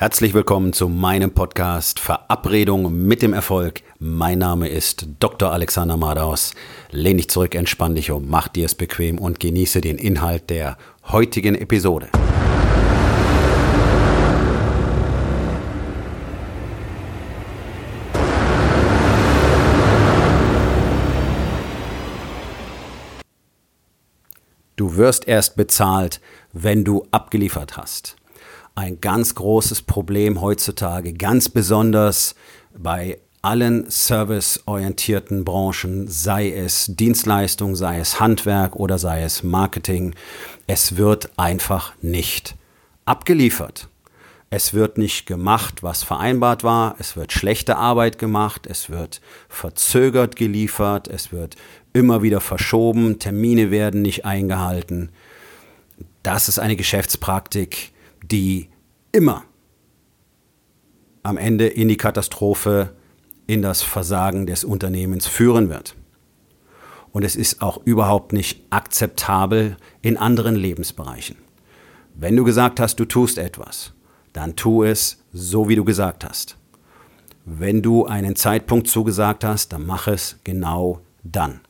Herzlich willkommen zu meinem Podcast Verabredung mit dem Erfolg. Mein Name ist Dr. Alexander Madaus. Lehn dich zurück, entspann dich um, mach dir es bequem und genieße den Inhalt der heutigen Episode. Du wirst erst bezahlt, wenn du abgeliefert hast ein ganz großes Problem heutzutage, ganz besonders bei allen serviceorientierten Branchen, sei es Dienstleistung, sei es Handwerk oder sei es Marketing. Es wird einfach nicht abgeliefert. Es wird nicht gemacht, was vereinbart war. Es wird schlechte Arbeit gemacht. Es wird verzögert geliefert. Es wird immer wieder verschoben. Termine werden nicht eingehalten. Das ist eine Geschäftspraktik, die immer am Ende in die Katastrophe, in das Versagen des Unternehmens führen wird. Und es ist auch überhaupt nicht akzeptabel in anderen Lebensbereichen. Wenn du gesagt hast, du tust etwas, dann tu es so, wie du gesagt hast. Wenn du einen Zeitpunkt zugesagt hast, dann mach es genau dann.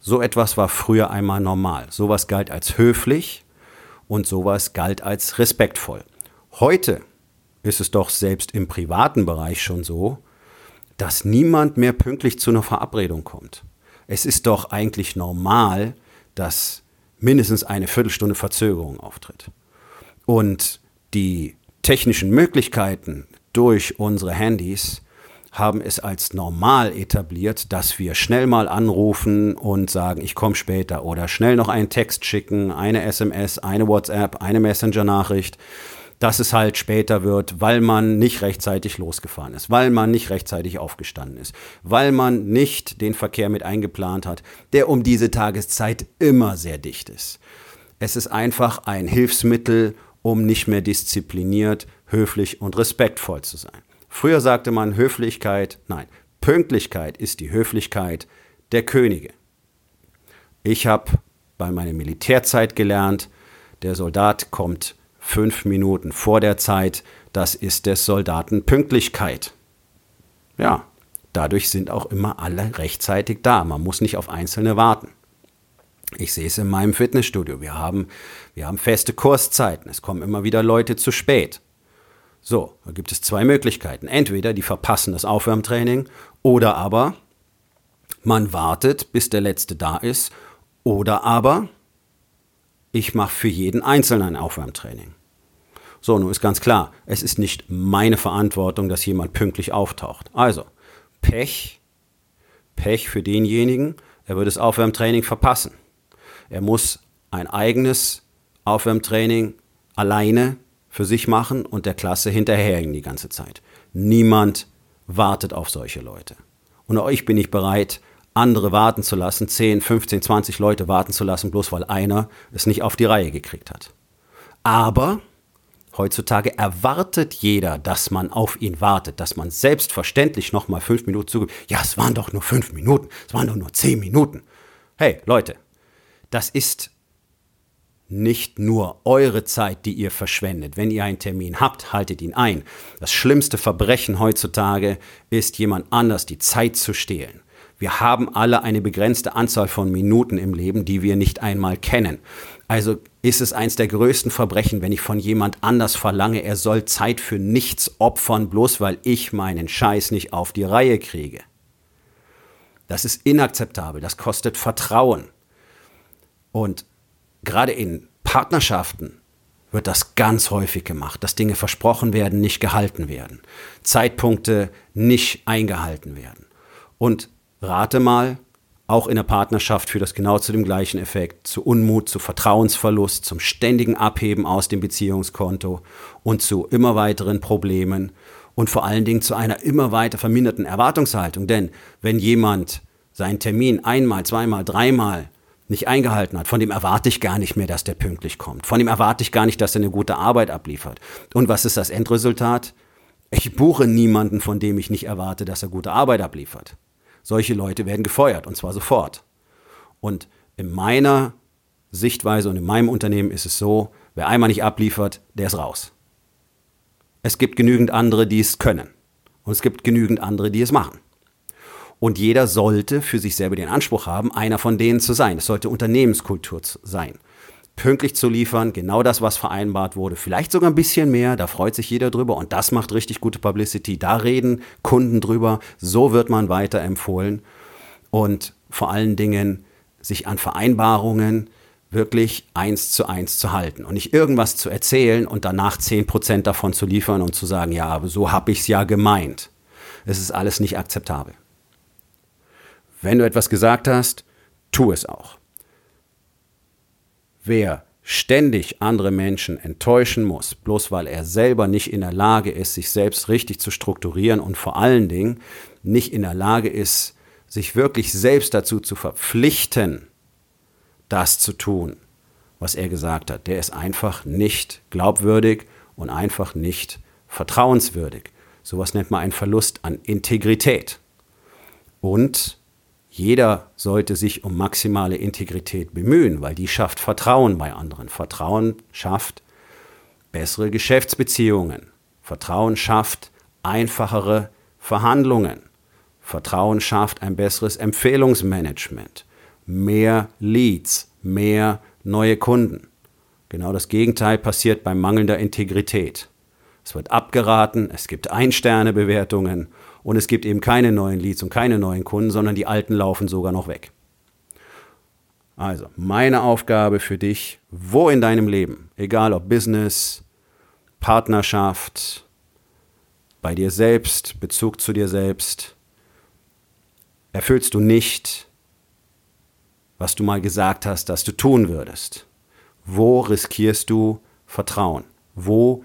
So etwas war früher einmal normal. Sowas galt als höflich und sowas galt als respektvoll. Heute ist es doch selbst im privaten Bereich schon so, dass niemand mehr pünktlich zu einer Verabredung kommt. Es ist doch eigentlich normal, dass mindestens eine Viertelstunde Verzögerung auftritt. Und die technischen Möglichkeiten durch unsere Handys haben es als normal etabliert, dass wir schnell mal anrufen und sagen, ich komme später oder schnell noch einen Text schicken, eine SMS, eine WhatsApp, eine Messenger-Nachricht dass es halt später wird, weil man nicht rechtzeitig losgefahren ist, weil man nicht rechtzeitig aufgestanden ist, weil man nicht den Verkehr mit eingeplant hat, der um diese Tageszeit immer sehr dicht ist. Es ist einfach ein Hilfsmittel, um nicht mehr diszipliniert, höflich und respektvoll zu sein. Früher sagte man Höflichkeit, nein, Pünktlichkeit ist die Höflichkeit der Könige. Ich habe bei meiner Militärzeit gelernt, der Soldat kommt fünf Minuten vor der Zeit, das ist des Soldaten Pünktlichkeit. Ja, dadurch sind auch immer alle rechtzeitig da. Man muss nicht auf Einzelne warten. Ich sehe es in meinem Fitnessstudio. Wir haben, wir haben feste Kurszeiten. Es kommen immer wieder Leute zu spät. So, da gibt es zwei Möglichkeiten. Entweder die verpassen das Aufwärmtraining oder aber man wartet, bis der Letzte da ist oder aber ich mache für jeden Einzelnen ein Aufwärmtraining. So, nun ist ganz klar, es ist nicht meine Verantwortung, dass jemand pünktlich auftaucht. Also, Pech, Pech für denjenigen, er wird das Aufwärmtraining verpassen. Er muss ein eigenes Aufwärmtraining alleine für sich machen und der Klasse hinterherhängen die ganze Zeit. Niemand wartet auf solche Leute. Und auch ich bin nicht bereit, andere warten zu lassen, 10, 15, 20 Leute warten zu lassen, bloß weil einer es nicht auf die Reihe gekriegt hat. Aber heutzutage erwartet jeder, dass man auf ihn wartet, dass man selbstverständlich nochmal fünf Minuten zugibt. Ja, es waren doch nur fünf Minuten, es waren doch nur zehn Minuten. Hey, Leute, das ist nicht nur eure Zeit, die ihr verschwendet. Wenn ihr einen Termin habt, haltet ihn ein. Das schlimmste Verbrechen heutzutage ist, jemand anders die Zeit zu stehlen. Wir haben alle eine begrenzte Anzahl von Minuten im Leben, die wir nicht einmal kennen. Also ist es eins der größten Verbrechen, wenn ich von jemand anders verlange, er soll Zeit für nichts opfern, bloß weil ich meinen Scheiß nicht auf die Reihe kriege. Das ist inakzeptabel, das kostet Vertrauen. Und gerade in Partnerschaften wird das ganz häufig gemacht, dass Dinge versprochen werden, nicht gehalten werden, Zeitpunkte nicht eingehalten werden. Und Rate mal, auch in der Partnerschaft führt das genau zu dem gleichen Effekt, zu Unmut, zu Vertrauensverlust, zum ständigen Abheben aus dem Beziehungskonto und zu immer weiteren Problemen und vor allen Dingen zu einer immer weiter verminderten Erwartungshaltung. Denn wenn jemand seinen Termin einmal, zweimal, dreimal nicht eingehalten hat, von dem erwarte ich gar nicht mehr, dass der pünktlich kommt. Von dem erwarte ich gar nicht, dass er eine gute Arbeit abliefert. Und was ist das Endresultat? Ich buche niemanden, von dem ich nicht erwarte, dass er gute Arbeit abliefert. Solche Leute werden gefeuert und zwar sofort. Und in meiner Sichtweise und in meinem Unternehmen ist es so, wer einmal nicht abliefert, der ist raus. Es gibt genügend andere, die es können. Und es gibt genügend andere, die es machen. Und jeder sollte für sich selber den Anspruch haben, einer von denen zu sein. Es sollte Unternehmenskultur sein. Pünktlich zu liefern, genau das, was vereinbart wurde, vielleicht sogar ein bisschen mehr, da freut sich jeder drüber und das macht richtig gute Publicity. Da reden Kunden drüber, so wird man weiterempfohlen. Und vor allen Dingen sich an Vereinbarungen wirklich eins zu eins zu halten und nicht irgendwas zu erzählen und danach zehn Prozent davon zu liefern und zu sagen, ja, aber so habe ich es ja gemeint. Es ist alles nicht akzeptabel. Wenn du etwas gesagt hast, tu es auch. Wer ständig andere Menschen enttäuschen muss, bloß weil er selber nicht in der Lage ist, sich selbst richtig zu strukturieren und vor allen Dingen nicht in der Lage ist, sich wirklich selbst dazu zu verpflichten, das zu tun, was er gesagt hat, der ist einfach nicht glaubwürdig und einfach nicht vertrauenswürdig. Sowas nennt man einen Verlust an Integrität. Und jeder sollte sich um maximale Integrität bemühen, weil die schafft Vertrauen bei anderen. Vertrauen schafft bessere Geschäftsbeziehungen. Vertrauen schafft einfachere Verhandlungen. Vertrauen schafft ein besseres Empfehlungsmanagement. Mehr Leads, mehr neue Kunden. Genau das Gegenteil passiert bei mangelnder Integrität. Es wird abgeraten, es gibt Ein-Sterne-Bewertungen und es gibt eben keine neuen Leads und keine neuen Kunden, sondern die alten laufen sogar noch weg. Also, meine Aufgabe für dich, wo in deinem Leben, egal ob Business, Partnerschaft, bei dir selbst, Bezug zu dir selbst, erfüllst du nicht, was du mal gesagt hast, dass du tun würdest. Wo riskierst du Vertrauen? Wo